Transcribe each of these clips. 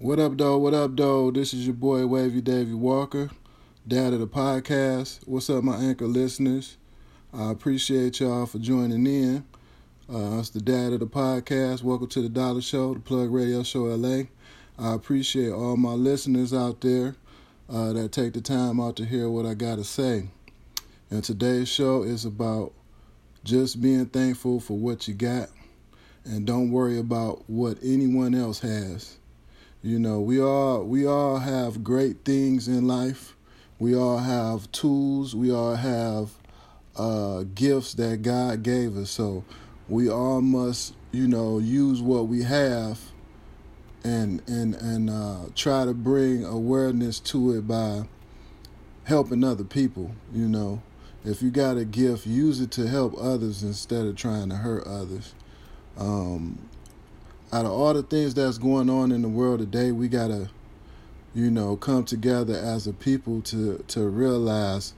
What up, though? What up, though? This is your boy Wavy Davy Walker, dad of the podcast. What's up, my anchor listeners? I appreciate y'all for joining in. Uh, it's the dad of the podcast. Welcome to the Dollar Show, the Plug Radio Show LA. I appreciate all my listeners out there uh, that take the time out to hear what I got to say. And today's show is about just being thankful for what you got and don't worry about what anyone else has. You know, we all we all have great things in life. We all have tools. We all have uh, gifts that God gave us. So we all must, you know, use what we have and and and uh, try to bring awareness to it by helping other people. You know, if you got a gift, use it to help others instead of trying to hurt others. Um, out of all the things that's going on in the world today, we gotta, you know, come together as a people to to realize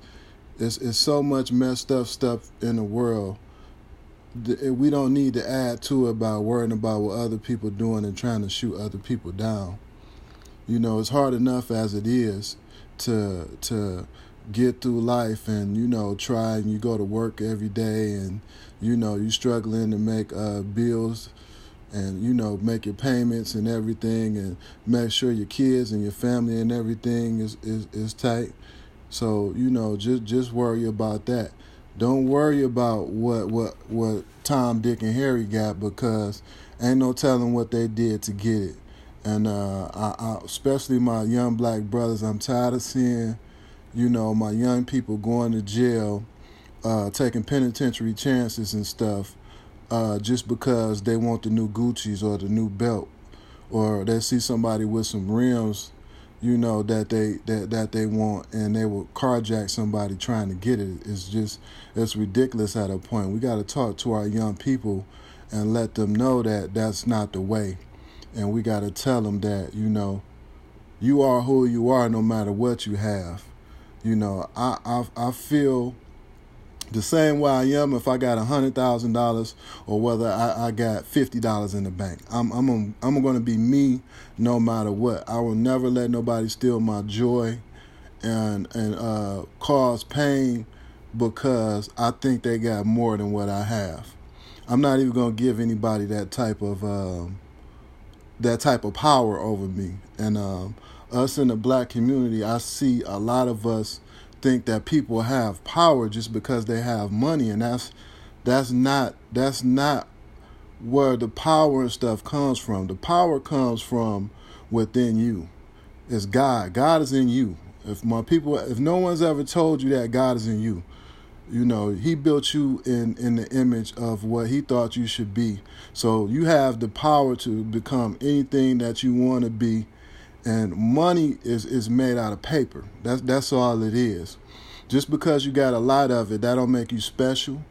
it's it's so much messed up stuff in the world. We don't need to add to it by worrying about what other people doing and trying to shoot other people down. You know, it's hard enough as it is to to get through life and you know try and you go to work every day and you know you struggling to make uh, bills and you know make your payments and everything and make sure your kids and your family and everything is is, is tight. So you know just just worry about that. Don't worry about what what what tom dick and harry got because ain't no telling what they did to get it. And uh, I, I, especially my young black brothers i'm tired of seeing you know my young people going to jail uh, taking penitentiary chances and stuff uh, just because they want the new Gucci's or the new belt, or they see somebody with some rims, you know that they that that they want, and they will carjack somebody trying to get it. It's just it's ridiculous at a point. We got to talk to our young people and let them know that that's not the way, and we got to tell them that you know you are who you are no matter what you have. You know, I I I feel the same way I am if I got hundred thousand dollars or whether I, I got fifty dollars in the bank. I'm I'm a, I'm going to be me no matter what. I will never let nobody steal my joy and and uh, cause pain because I think they got more than what I have. I'm not even going to give anybody that type of um, that type of power over me. And um, us in the black community, I see a lot of us think that people have power just because they have money and that's that's not that's not where the power and stuff comes from. The power comes from within you. It's God. God is in you. If my people if no one's ever told you that God is in you, you know, he built you in in the image of what he thought you should be. So you have the power to become anything that you want to be and money is is made out of paper. That's that's all it is. Just because you got a lot of it, that don't make you special.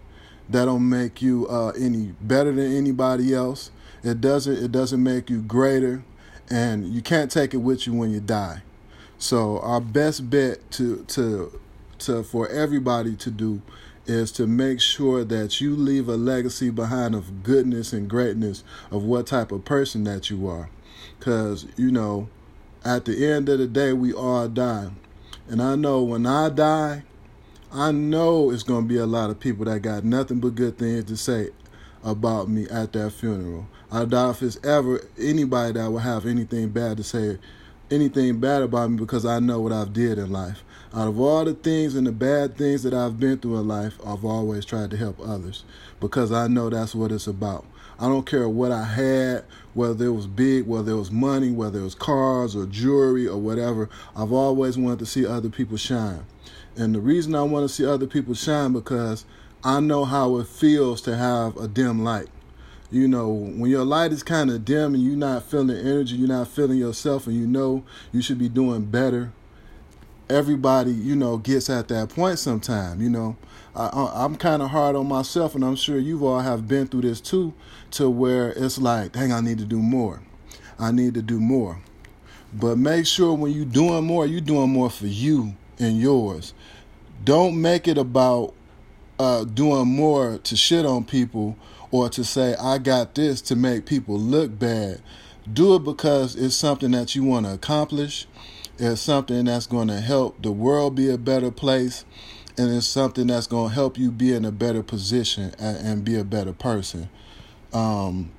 That don't make you uh, any better than anybody else. It doesn't it doesn't make you greater, and you can't take it with you when you die. So our best bet to to to for everybody to do is to make sure that you leave a legacy behind of goodness and greatness of what type of person that you are. Cause you know at the end of the day, we all die. And I know when I die, I know it's going to be a lot of people that got nothing but good things to say about me at that funeral. I doubt if it's ever anybody that will have anything bad to say, anything bad about me because I know what I've did in life. Out of all the things and the bad things that I've been through in life, I've always tried to help others because I know that's what it's about. I don't care what I had, whether it was big, whether it was money, whether it was cars or jewelry or whatever. I've always wanted to see other people shine. And the reason I want to see other people shine because I know how it feels to have a dim light. You know, when your light is kind of dim and you're not feeling energy, you're not feeling yourself, and you know you should be doing better. Everybody, you know, gets at that point sometime. You know, I, am kind of hard on myself, and I'm sure you all have been through this too, to where it's like, dang, I need to do more. I need to do more. But make sure when you're doing more, you're doing more for you and yours. Don't make it about uh, doing more to shit on people or to say, I got this to make people look bad. do it because it's something that you want to accomplish. It's something that's going to help the world be a better place, and it's something that's going to help you be in a better position and, and be a better person. Um,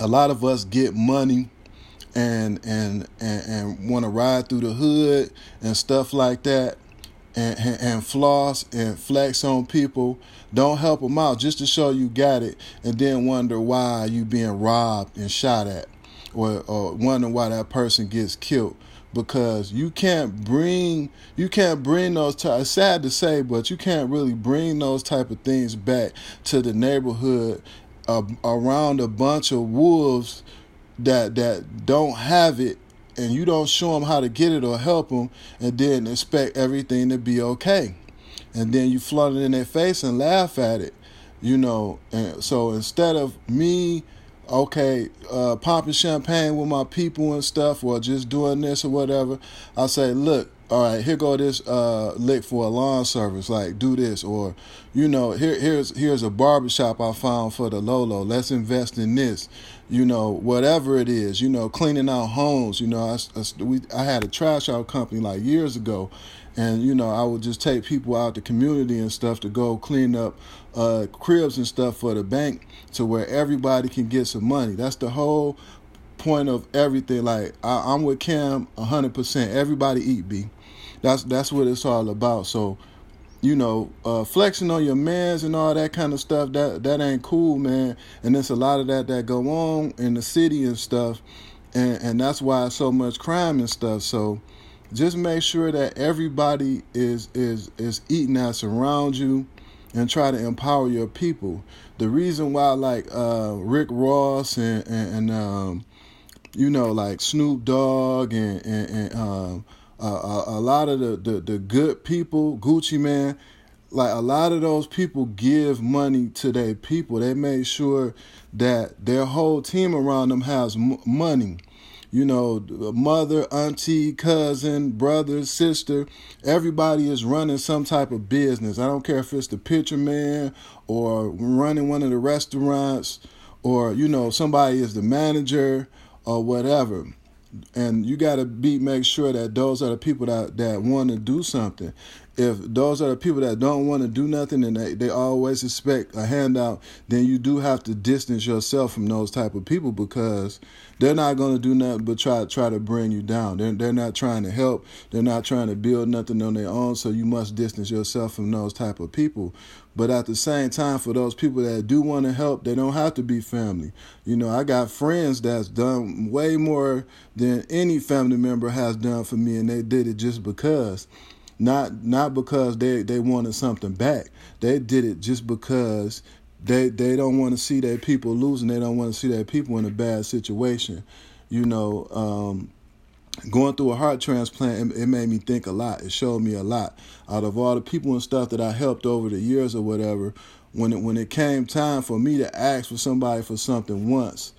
a lot of us get money and and and, and want to ride through the hood and stuff like that and, and, and floss and flex on people don't help them out just to show you got it and then wonder why you being robbed and shot at or, or wonder why that person gets killed because you can't bring you can't bring those t- it's sad to say but you can't really bring those type of things back to the neighborhood uh, around a bunch of wolves that that don't have it and you don't show them how to get it or help them and then expect everything to be okay. And then you flood it in their face and laugh at it you know and so instead of me okay uh popping champagne with my people and stuff or just doing this or whatever i say look all right, here go this uh, lick for a lawn service. Like, do this, or you know, here here's here's a barbershop I found for the Lolo. Let's invest in this. You know, whatever it is. You know, cleaning out homes. You know, I, I, we I had a trash out company like years ago, and you know, I would just take people out the community and stuff to go clean up uh, cribs and stuff for the bank, to where everybody can get some money. That's the whole point of everything. Like I, am with Cam 100%. Everybody eat B. That's that's what it's all about. So, you know, uh, flexing on your mans and all that kind of stuff that that ain't cool, man. And there's a lot of that that go on in the city and stuff, and and that's why so much crime and stuff. So, just make sure that everybody is is is eating that around you and try to empower your people. The reason why like uh, Rick Ross and and, and um, you know like Snoop Dogg and and, and um, uh, a, lot of the, the, the good people, Gucci Mane, like a lot of those people give money to their people. They make sure that their whole team around them has m- money. You know, mother, auntie, cousin, brother, sister, everybody is running some type of business. I don't care if it's the picture man or running one of the restaurants or, you know, somebody is the manager or whatever and you got to be make sure that those are the people that that want to do something. If those are the people that don't want to do nothing and they, they always expect a handout then you do have to distance yourself from those type of people because they're not going to do nothing but try try to bring you down. They're, they're not trying to help. They're not trying to build nothing on their own. So you must distance yourself from those type of people but at the same time for those people that do want to help they don't have to be family you know i got friends that's done way more than any family member has done for me and they did it just because not not because they they wanted something back. They did it just because they they don't want to see their people losing. They don't want to see their people in a bad situation. You know, um, going through a heart transplant, it, it, made me think a lot. It showed me a lot. Out of all the people and stuff that I helped over the years or whatever, when it when it came time for me to ask for somebody for something once,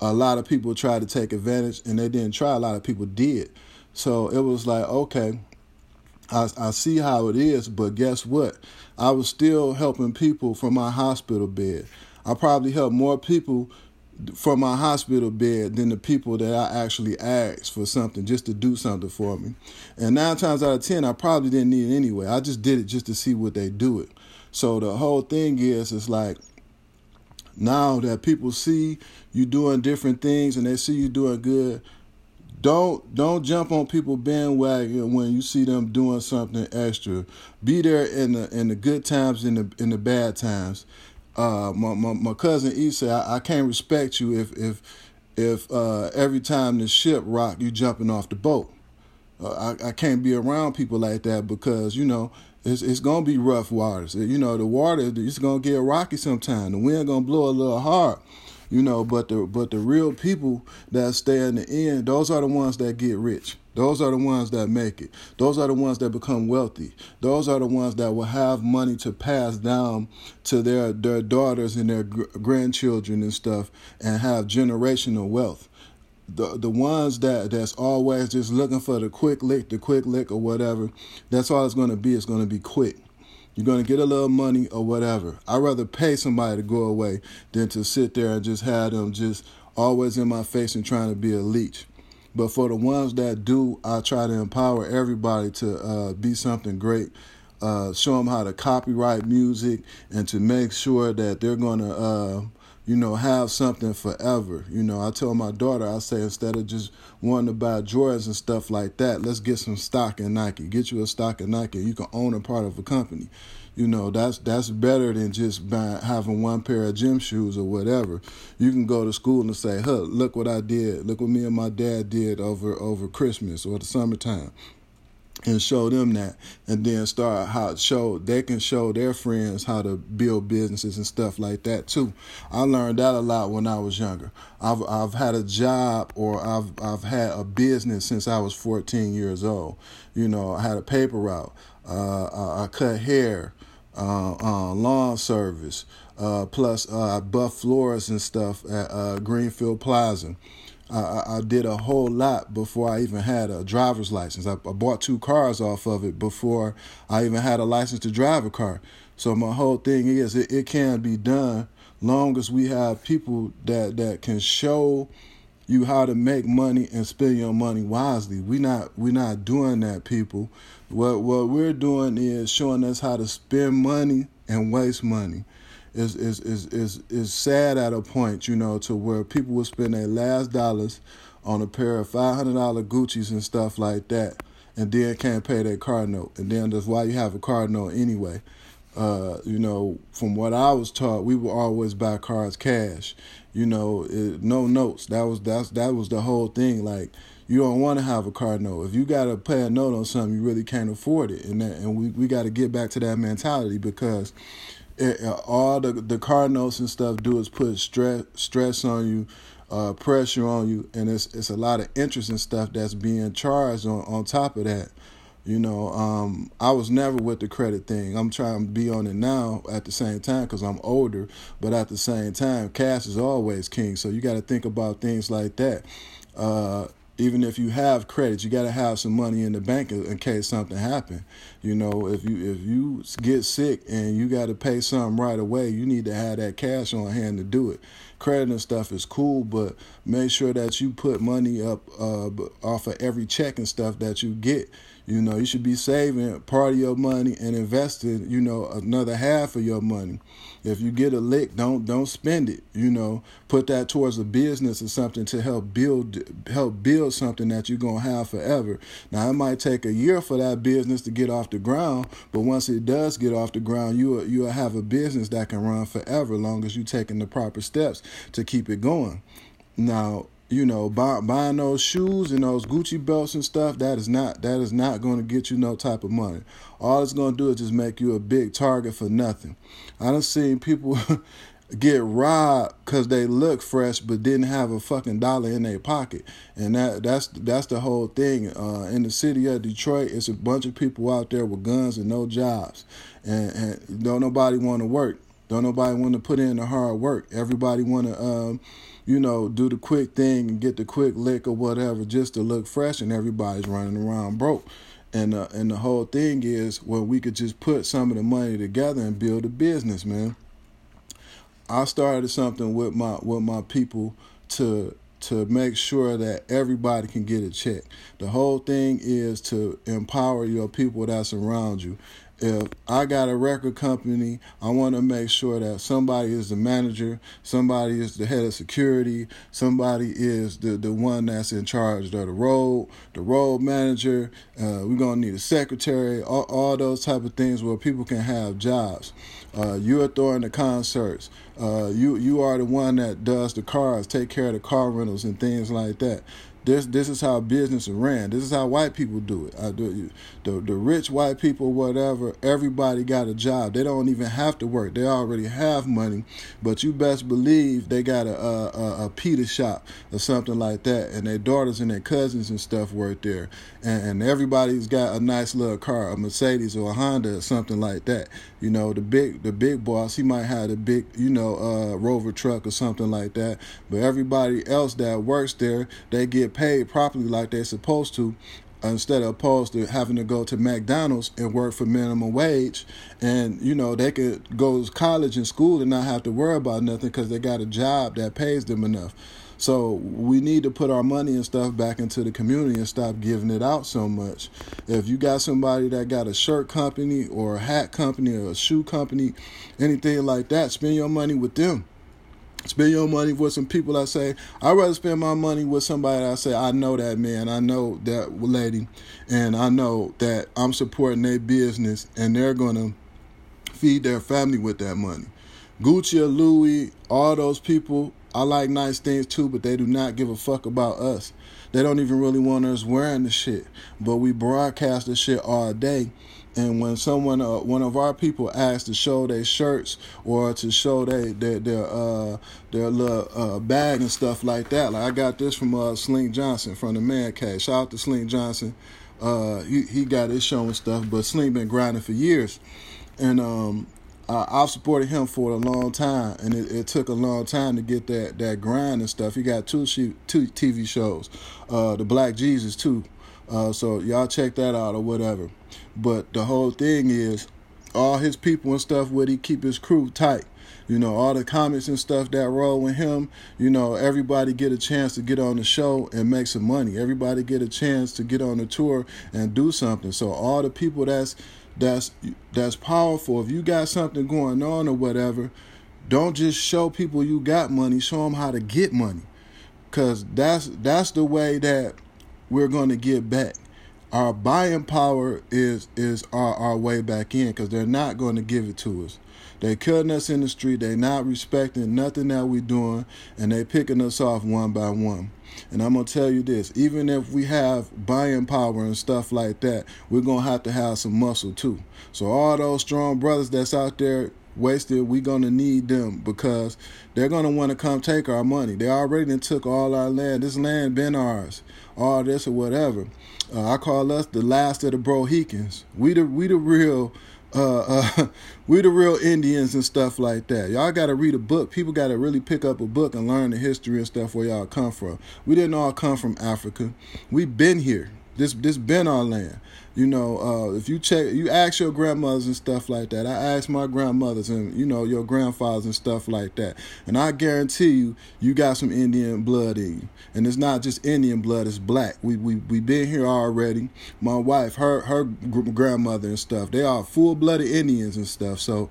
a lot of people tried to take advantage, and they didn't try. A lot of people did. So it was like, okay, I, I see how it is, but guess what? I was still helping people from my hospital bed. I probably helped more people from my hospital bed than the people that I actually asked for something just to do something for me. And nine times out of ten, I probably didn't need it anyway. I just did it just to see what they do it. So the whole thing is, it's like now that people see you doing different things and they see you doing good, don't don't jump on people bandwagon when you see them doing something extra. Be there in the in the good times and the in the bad times. Uh, my, my my cousin E said I, I can't respect you if if if uh, every time the ship rock you jumping off the boat. Uh, I I can't be around people like that because you know it's it's gonna be rough waters. You know the water it's gonna get rocky sometime. The wind gonna blow a little hard you know but the but the real people that stay in the end those are the ones that get rich those are the ones that make it. Those are the ones that become wealthy. Those are the ones that will have money to pass down to their their daughters and their gr- grandchildren and stuff and have generational wealth. The the ones that that's always just looking for the quick lick the quick lick or whatever that's all it's going to be. It's going to be quick. You're going to get a little money or whatever. I'd rather pay somebody to go away than to sit there and just have them just always in my face and trying to be a leech. But for the ones that do, I try to empower everybody to uh, be something great. Uh, show them how to copyright music and to make sure that they're going to, uh, you know, have something forever. You know, I tell my daughter, I say instead of just wanting to buy Jordans and stuff like that, let's get some stock in Nike. Get you a stock in Nike. You can own a part of a company. You know, that's that's better than just buying, having one pair of gym shoes or whatever. You can go to school and say, "Huh, look what I did. Look what me and my dad did over over Christmas or the summertime." and show them that and then start how show they can show their friends how to build businesses and stuff like that too i learned that a lot when i was younger i've i've had a job or i've i've had a business since i was 14 years old you know i had a paper route uh, i cut hair uh, uh, lawn service uh, plus uh, buff floors and stuff at uh, greenfield plaza I, I, did a whole lot before I even had a driver's license. I, I bought two cars off of it before I even had a license to drive a car. So my whole thing is it, it can be done long as we have people that, that can show you how to make money and spend your money wisely. We not we not doing that, people. What what we're doing is showing us how to spend money and waste money is is is is is sad at a point, you know, to where people will spend their last dollars on a pair of five hundred dollar Gucci's and stuff like that, and then can't pay their car note, and then that's why you have a car note anyway. Uh, you know, from what I was taught, we would always buy cars cash. You know, it, no notes. That was that's that was the whole thing. Like you don't want to have a car note. If you got to pay a note on something, you really can't afford it. And that, and we, we got to get back to that mentality because it, all the the car notes and stuff do is put stress stress on you, uh, pressure on you, and it's it's a lot of interest and stuff that's being charged on on top of that. You know, um, I was never with the credit thing. I'm trying to be on it now at the same time because I'm older, but at the same time, cash is always king. So you got to think about things like that. Uh, even if you have credit, you got to have some money in the bank in case something happen. You know, if you if you get sick and you got to pay something right away, you need to have that cash on hand to do it. Credit and stuff is cool, but make sure that you put money up uh, off of every check and stuff that you get you know, you should be saving part of your money and investing, you know, another half of your money. If you get a lick, don't don't spend it. You know, put that towards a business or something to help build help build something that you're gonna have forever. Now it might take a year for that business to get off the ground, but once it does get off the ground, you you'll have a business that can run forever, long as you're taking the proper steps to keep it going. Now, you know, buy, buying those shoes and those Gucci belts and stuff, that is not that is not going to get you no type of money. All it's going to do is just make you a big target for nothing. I done seen people get robbed because they look fresh but didn't have a fucking dollar in their pocket, and that that's that's the whole thing. Uh, in the city of Detroit, it's a bunch of people out there with guns and no jobs, and, and don't nobody want to work. Don't nobody want to put in the hard work. Everybody want to. Um, you know, do the quick thing and get the quick lick or whatever just to look fresh, and everybody's running around broke. And uh, and the whole thing is, well, we could just put some of the money together and build a business, man. I started something with my with my people to to make sure that everybody can get a check. The whole thing is to empower your people that's around you if I got a record company, I want to make sure that somebody is the manager, somebody is the head of security, somebody is the, the one that's in charge of the road, the road manager. Uh, we're gonna need a secretary, all, all those type of things where people can have jobs. Uh, you are throwing the concerts. Uh, you you are the one that does the cars, take care of the car rentals and things like that. This this is how business is ran. This is how white people do it. I do the the rich white people, whatever. Everybody got a job. They don't even have to work. They already have money. But you best believe they got a a, a, a pita shop or something like that, and their daughters and their cousins and stuff work there. And, and everybody's got a nice little car, a Mercedes or a Honda or something like that. You know, the big the big boss, he might have a big you know uh, Rover truck or something like that. But everybody else that works there, they get paid properly like they're supposed to instead of opposed to having to go to McDonald's and work for minimum wage and you know they could go to college and school and not have to worry about nothing because they got a job that pays them enough So we need to put our money and stuff back into the community and stop giving it out so much. If you got somebody that got a shirt company or a hat company or a shoe company, anything like that, spend your money with them. Spend your money with some people I say, I'd rather spend my money with somebody I say, I know that man, I know that lady, and I know that I'm supporting their business and they're going to feed their family with that money. Gucci or Louis, all those people, I like nice things too, but they do not give a fuck about us. They don't even really want us wearing the shit. But we broadcast the shit all day. And when someone, uh, one of our people asks to show their shirts or to show their their uh, their little uh, bag and stuff like that, like I got this from uh, Slink Johnson from the Man Cave. Shout out to Slink Johnson. Uh, he he got his showing stuff, but Slink been grinding for years, and um, uh, I've supported him for a long time, and it, it, took a long time to get that that grind and stuff. He got two two TV shows, uh, the Black Jesus too. Uh, so y'all check that out or whatever. But the whole thing is, all his people and stuff, would he keep his crew tight? You know, all the comments and stuff that roll with him, you know, everybody get a chance to get on the show and make some money. Everybody get a chance to get on the tour and do something. So all the people that's that's that's powerful. If you got something going on or whatever, don't just show people you got money. Show them how to get money, cause that's that's the way that we're going to get back. Our buying power is is our, our way back in, cause they're not going to give it to us. They cutting us in the street. They not respecting nothing that we doing, and they picking us off one by one. And I'm gonna tell you this: even if we have buying power and stuff like that, we're gonna have to have some muscle too. So all those strong brothers that's out there wasted, we're gonna need them because they're gonna want to come take our money. They already took all our land. This land been ours. All this or whatever. Uh, I call us the last of the Brohicans. We the we the real uh, uh, we the real Indians and stuff like that. Y'all got to read a book. People got to really pick up a book and learn the history and stuff where y'all come from. We didn't all come from Africa. We've been here. This this been our land. You know, uh, if you check, you ask your grandmothers and stuff like that. I asked my grandmothers and you know your grandfathers and stuff like that, and I guarantee you, you got some Indian blood in you. And it's not just Indian blood; it's black. We we we been here already. My wife, her her grandmother and stuff, they are full blooded Indians and stuff. So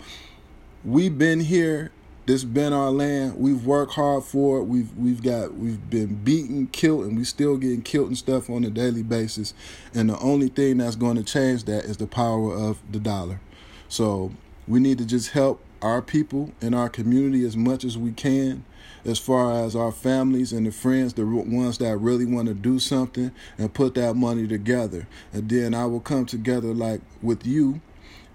we've been here this been our land. We've worked hard for it. We've we've got we've been beaten, killed, and we still getting killed and stuff on a daily basis. And the only thing that's going to change that is the power of the dollar. So we need to just help our people in our community as much as we can as far as our families and the friends, the ones that really want to do something and put that money together. And then I will come together like with you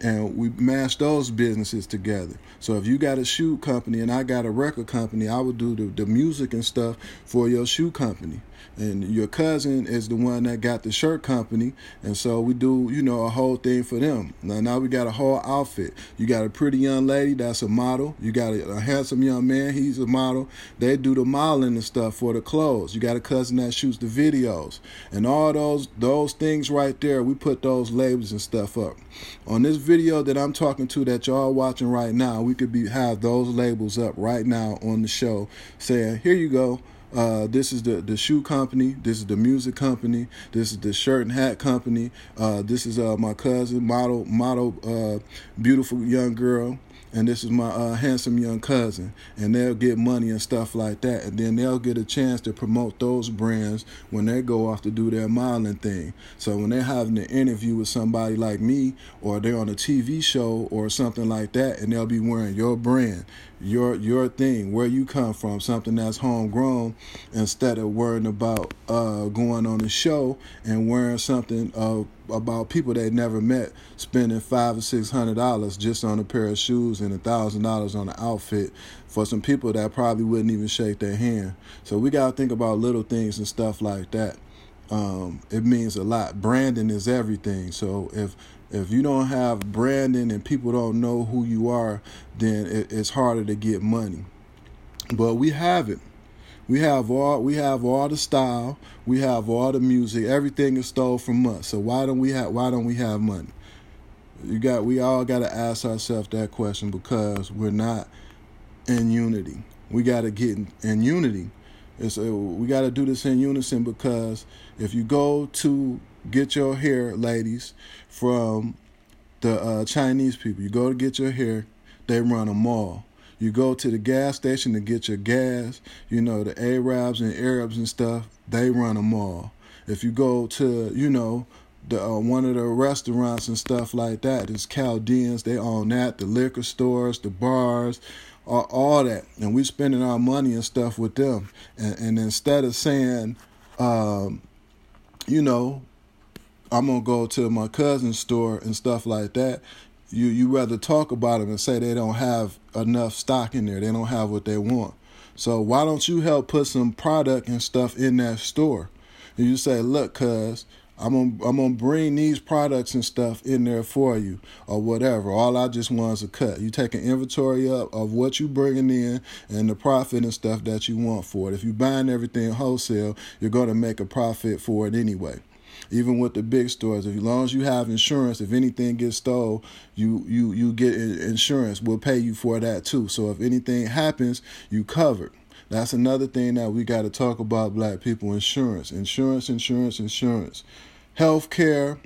and we mash those businesses together. So if you got a shoe company and I got a record company, I would do the, the music and stuff for your shoe company. And your cousin is the one that got the shirt company and so we do you know a whole thing for them. Now now we got a whole outfit. You got a pretty young lady that's a model. You got a, a handsome young man he's a model. They do the modeling and stuff for the clothes. You got a cousin that shoots the videos. And all those those things right there we put those labels and stuff up. On this video that i'm talking to that y'all watching right now we could be have those labels up right now on the show saying here you go uh, this is the, the shoe company. This is the music company. This is the shirt and hat company. Uh, this is uh, my cousin, model, model, uh, beautiful young girl and this is my uh, handsome young cousin, and they'll get money and stuff like that, and then they'll get a chance to promote those brands when they go off to do their modeling thing. So when they're having an interview with somebody like me, or they're on a TV show or something like that, and they'll be wearing your brand, your your thing, where you come from, something that's homegrown, instead of worrying about uh, going on a show and wearing something uh, about people they never met spending five or six hundred dollars just on a pair of shoes and a thousand dollars on an outfit for some people that probably wouldn't even shake their hand. So we gotta think about little things and stuff like that. Um, it means a lot. Branding is everything. So if if you don't have branding and people don't know who you are, then it, it's harder to get money. But we have it. We have all we have all the style, we have all the music, everything is stole from us. So why don't we have why don't we have money? You got we all got to ask ourselves that question because we're not in unity. We got to get in, in unity. It's a, we got to do this in unison because if you go to get your hair, ladies, from the uh, Chinese people, you go to get your hair, they run a mall. You go to the gas station to get your gas, you know, the Arabs and Arabs and stuff, they run a mall. If you go to, you know, the uh, one of the restaurants and stuff like that, it's Chaldeans, they own that, the liquor stores, the bars, all, all that. And we spending our money and stuff with them. And, and instead of saying, um, you know, I'm gonna go to my cousin's store and stuff like that. You you rather talk about them and say they don't have enough stock in there. They don't have what they want. So why don't you help put some product and stuff in that store? And you say, look, cuz I'm gonna I'm gonna bring these products and stuff in there for you or whatever. All I just want is a cut. You take an inventory up of what you bringing in and the profit and stuff that you want for it. If you buying everything wholesale, you're gonna make a profit for it anyway even with the big stores. As long as you have insurance, if anything gets stole, you you you get insurance. We'll pay you for that too. So if anything happens, you covered. That's another thing that we got to talk about. Black people insurance, insurance, insurance, insurance, health care,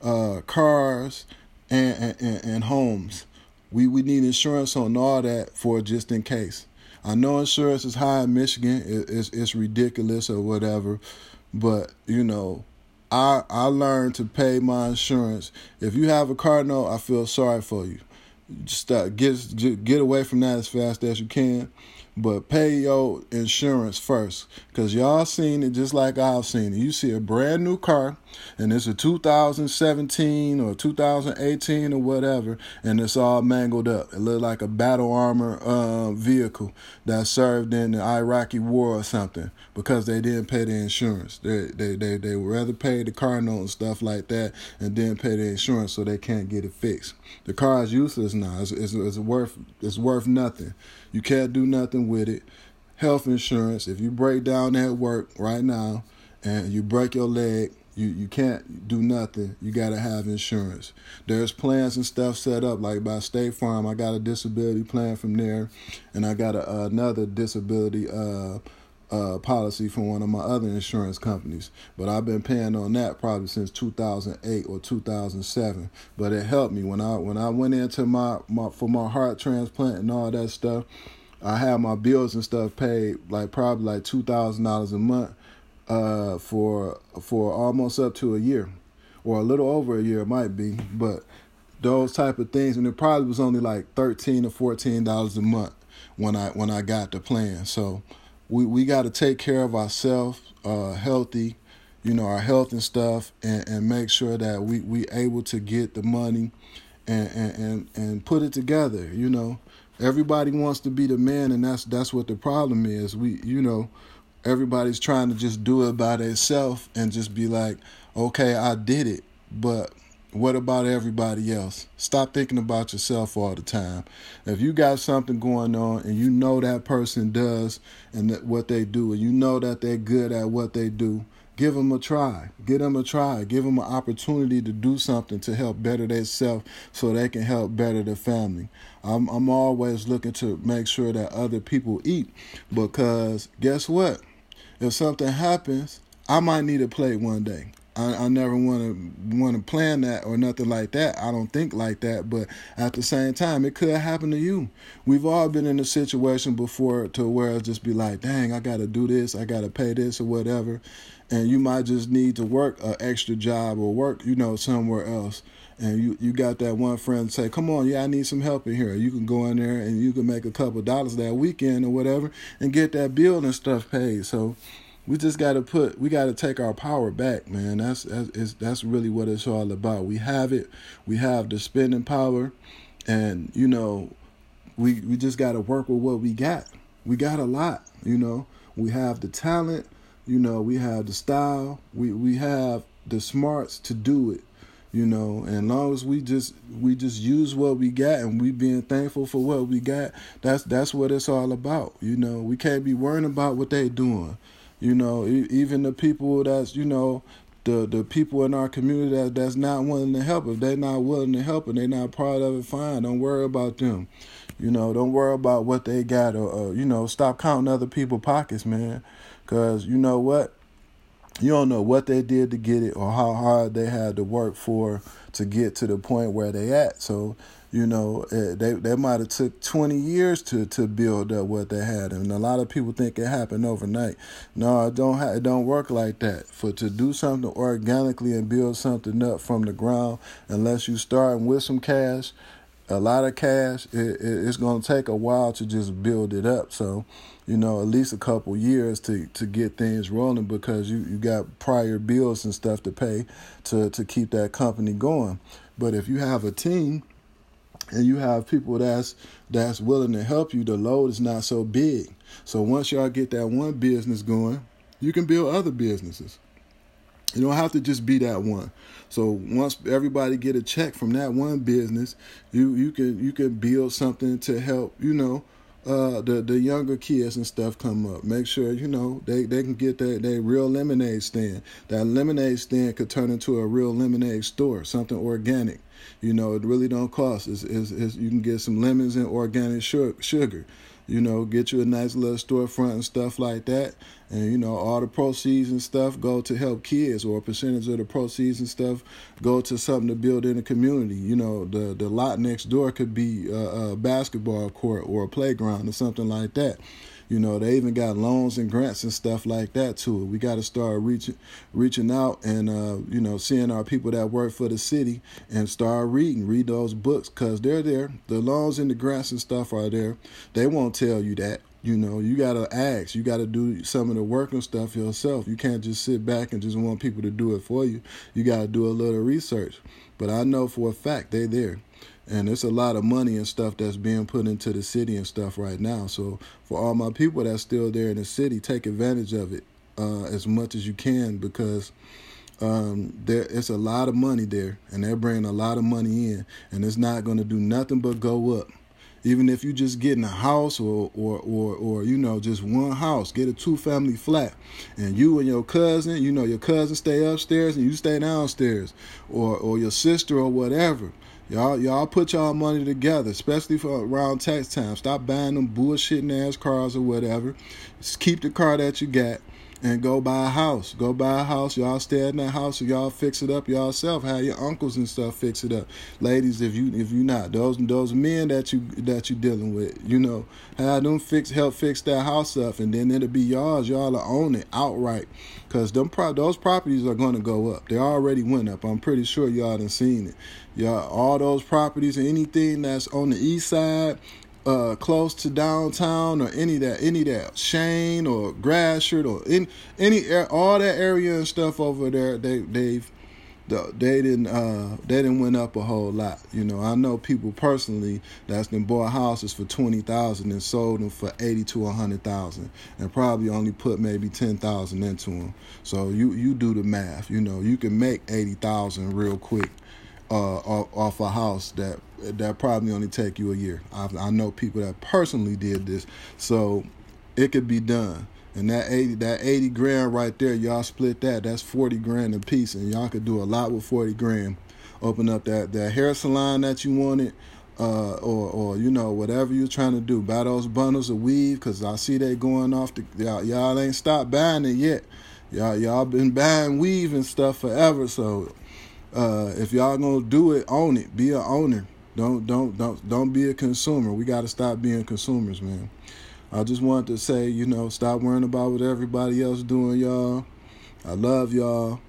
uh, cars, and, and and homes. We we need insurance on all that for just in case. I know insurance is high in Michigan. It, it's it's ridiculous or whatever, but you know I I learned to pay my insurance. If you have a car note, I feel sorry for you. Just uh, get get away from that as fast as you can but pay your insurance first because y'all seen it just like I've seen it. You see a brand new car and it's a 2017 or 2018 or whatever, and it's all mangled up. It looked like a battle armor uh, vehicle that served in the Iraqi war or something because they didn't pay the insurance. They they they they would rather pay the car note and stuff like that and then pay the insurance so they can't get it fixed. The car is useless now. It's, it's, it's worth it's worth nothing. You can't do nothing with it. Health insurance, if you break down at work right now and you break your leg, you, you can't do nothing. You got to have insurance. There's plans and stuff set up, like by State Farm. I got a disability plan from there, and I got a, another disability uh, uh, policy from one of my other insurance companies. But I've been paying on that probably since 2008 or 2007. But it helped me when I when I went into my, my for my heart transplant and all that stuff. I had my bills and stuff paid like probably like two thousand dollars a month uh, for for almost up to a year, or a little over a year it might be. But those type of things, and it probably was only like thirteen or fourteen dollars a month when I when I got the plan. So we we got to take care of ourselves, uh, healthy, you know, our health and stuff, and, and make sure that we we able to get the money, and and and, and put it together. You know, everybody wants to be the man, and that's that's what the problem is. We you know, everybody's trying to just do it by themselves and just be like, okay, I did it, but what about everybody else? Stop thinking about yourself all the time. If you got something going on and you know that person does and what they do, and you know that they're good at what they do, give them a try. Give them a try. Give them an opportunity to do something to help better themselves so they can help better their family. I'm I'm always looking to make sure that other people eat because guess what? If something happens, I might need a plate one day. I, I never want to want to plan that or nothing like that. I don't think like that, but at the same time, it could happen to you. We've all been in a situation before to where it just be like, dang, I got to do this, I got to pay this or whatever, and you might just need to work an extra job or work, you know, somewhere else. And you, you got that one friend say, come on, yeah, I need some help in here. You can go in there and you can make a couple dollars that weekend or whatever and get that bill and stuff paid. So we just got to put we got to take our power back man. That's that's that's really what it's all about. We have it. We have the spending power. And you know we we just got to work with what we got. We got a lot you know. We have the talent you know. We have the style. We we have the smarts to do it you know. And long as we just we just use what we got and we being thankful for what we got that's that's what it's all about you know. We can't be worrying about what they doing you know, even the people that's you know the the people in our community that that's not willing to help. If they're not willing to help and they're not part of it, fine. Don't worry about them. You know, don't worry about what they got or, or you know, stop counting other people's pockets, man. Cause you know what? You don't know what they did to get it or how hard they had to work for to get to the point where they at. So you know eh, they they might have took 20 years to to build up what they had. And a lot of people think it happened overnight. No it don't ha- it don't work like that. For to do something organically and build something up from the ground unless you start with some cash a lot of cash it, it, it's going to take a while to just build it up. So you know at least a couple years to to get things rolling because you you got prior bills and stuff to pay to to keep that company going. But if you have a team and you have people that's that's willing to help you, the load is not so big. So once y'all get that one business going, you can build other businesses. You don't have to just be that one. So once everybody get a check from that one business, you you can you can build something to help, you know, uh, the the younger kids and stuff come up. Make sure you know they, they can get that they real lemonade stand. That lemonade stand could turn into a real lemonade store, something organic. You know, it really don't cost. It's, it's you can get some lemons and organic sugar. You know, get you a nice little storefront and stuff like that. And you know, all the proceeds and stuff go to help kids, or a percentage of the proceeds and stuff go to something to build in the community. You know, the the lot next door could be a, a basketball court or a playground or something like that. You know, they even got loans and grants and stuff like that too. We got to start reaching reaching out and uh, you know seeing our people that work for the city and start reading, read those books because they're there. The loans and the grants and stuff are there. They won't tell you that. You know, you gotta ask. You gotta do some of the work and stuff yourself. You can't just sit back and just want people to do it for you. You gotta do a little research. But I know for a fact they're there and it's a lot of money and stuff that's being put into the city and stuff right now. So for all my people that's still there in the city, take advantage of it uh, as much as you can because um, there it's a lot of money there, and they're bringing a lot of money in, and it's not going to do nothing but go up. Even if you just get in a house or, or or or you know just one house, get a two family flat, and you and your cousin, you know your cousin stay upstairs and you stay downstairs, or or your sister or whatever Y'all, y'all put y'all money together, especially for around tax time. Stop buying them bullshitting ass cars or whatever. Just keep the car that you got and go buy a house. Go buy a house. Y'all stay in that house. y'all fix it up yourself. Have your uncles and stuff fix it up. Ladies, if you if you not those those men that you that you dealing with, you know, have them fix help fix that house up, and then it'll be yours. Y'all will own it outright, cause them pro- those properties are gonna go up. They already went up. I'm pretty sure y'all done seen it. Y'all all those properties, and anything that's on the east side uh, close to downtown or any that any that Chene or Gratiot or in any all that area and stuff over there they they've they didn't uh they didn't went up a whole lot. You know i know people personally that's been bought houses for 20000 and sold them for 80 to 100000 and probably only put maybe 10000 into them. So you you do the math you know you can make 80000 real quick uh, off a house that that probably only take you a year. I, I know people that personally did this, so it could be done. And that eighty that eighty grand right there, y'all split that. That's forty grand a piece, and y'all could do a lot with forty grand. Open up that that hair salon that you wanted, uh, or or you know whatever you're trying to do. Buy those bundles of weave, cause I see they going off. The, y'all y'all ain't stopped buying it yet. Y'all y'all been buying weave and stuff forever. So uh, if y'all gonna do it, own it. Be a owner. Don't don't don't don't be a consumer. We got to stop being consumers, man. I just wanted to say, you know, stop worrying about what everybody else doing, y'all. I love y'all.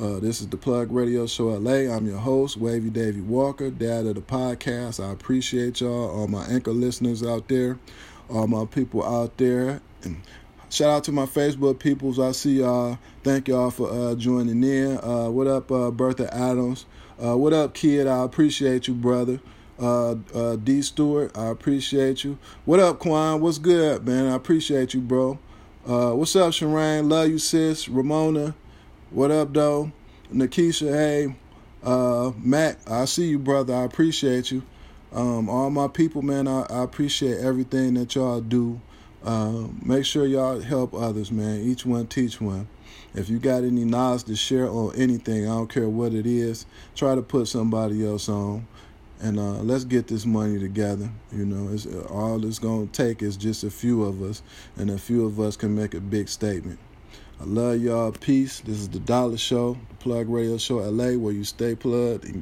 Uh, this is the Plug Radio Show LA. I'm your host, Wavy Davy Walker, dad of the podcast. I appreciate y'all, all my anchor listeners out there, all my people out there. And Shout out to my Facebook peoples. I see y'all. Thank y'all for uh, joining in. Uh, what up, uh, Bertha Adams? Uh, what up, kid? I appreciate you, brother. Uh, uh, D Stewart, I appreciate you. What up, Quan? What's good, man? I appreciate you, bro. what's up, Shireen? Love you, sis. Ramona, what up, though? Nakisha, hey. Matt. I see you, brother. I appreciate you. Um, all my people, man, I, I appreciate everything that y'all do. Uh, make sure y'all help others, man. Each one teach one. If you got any knowledge to share on anything, I don't care what it is, try to put somebody else on. And uh, let's get this money together. You know, it's, all it's going to take is just a few of us, and a few of us can make a big statement. I love y'all. Peace. This is the Dollar Show, the Plug Radio Show LA, where you stay plugged.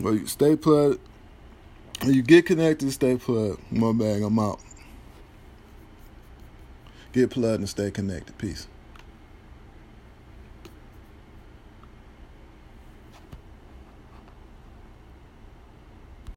Where you stay plugged. You get connected, stay plugged. My bag, I'm out. Get plugged and stay connected. Peace.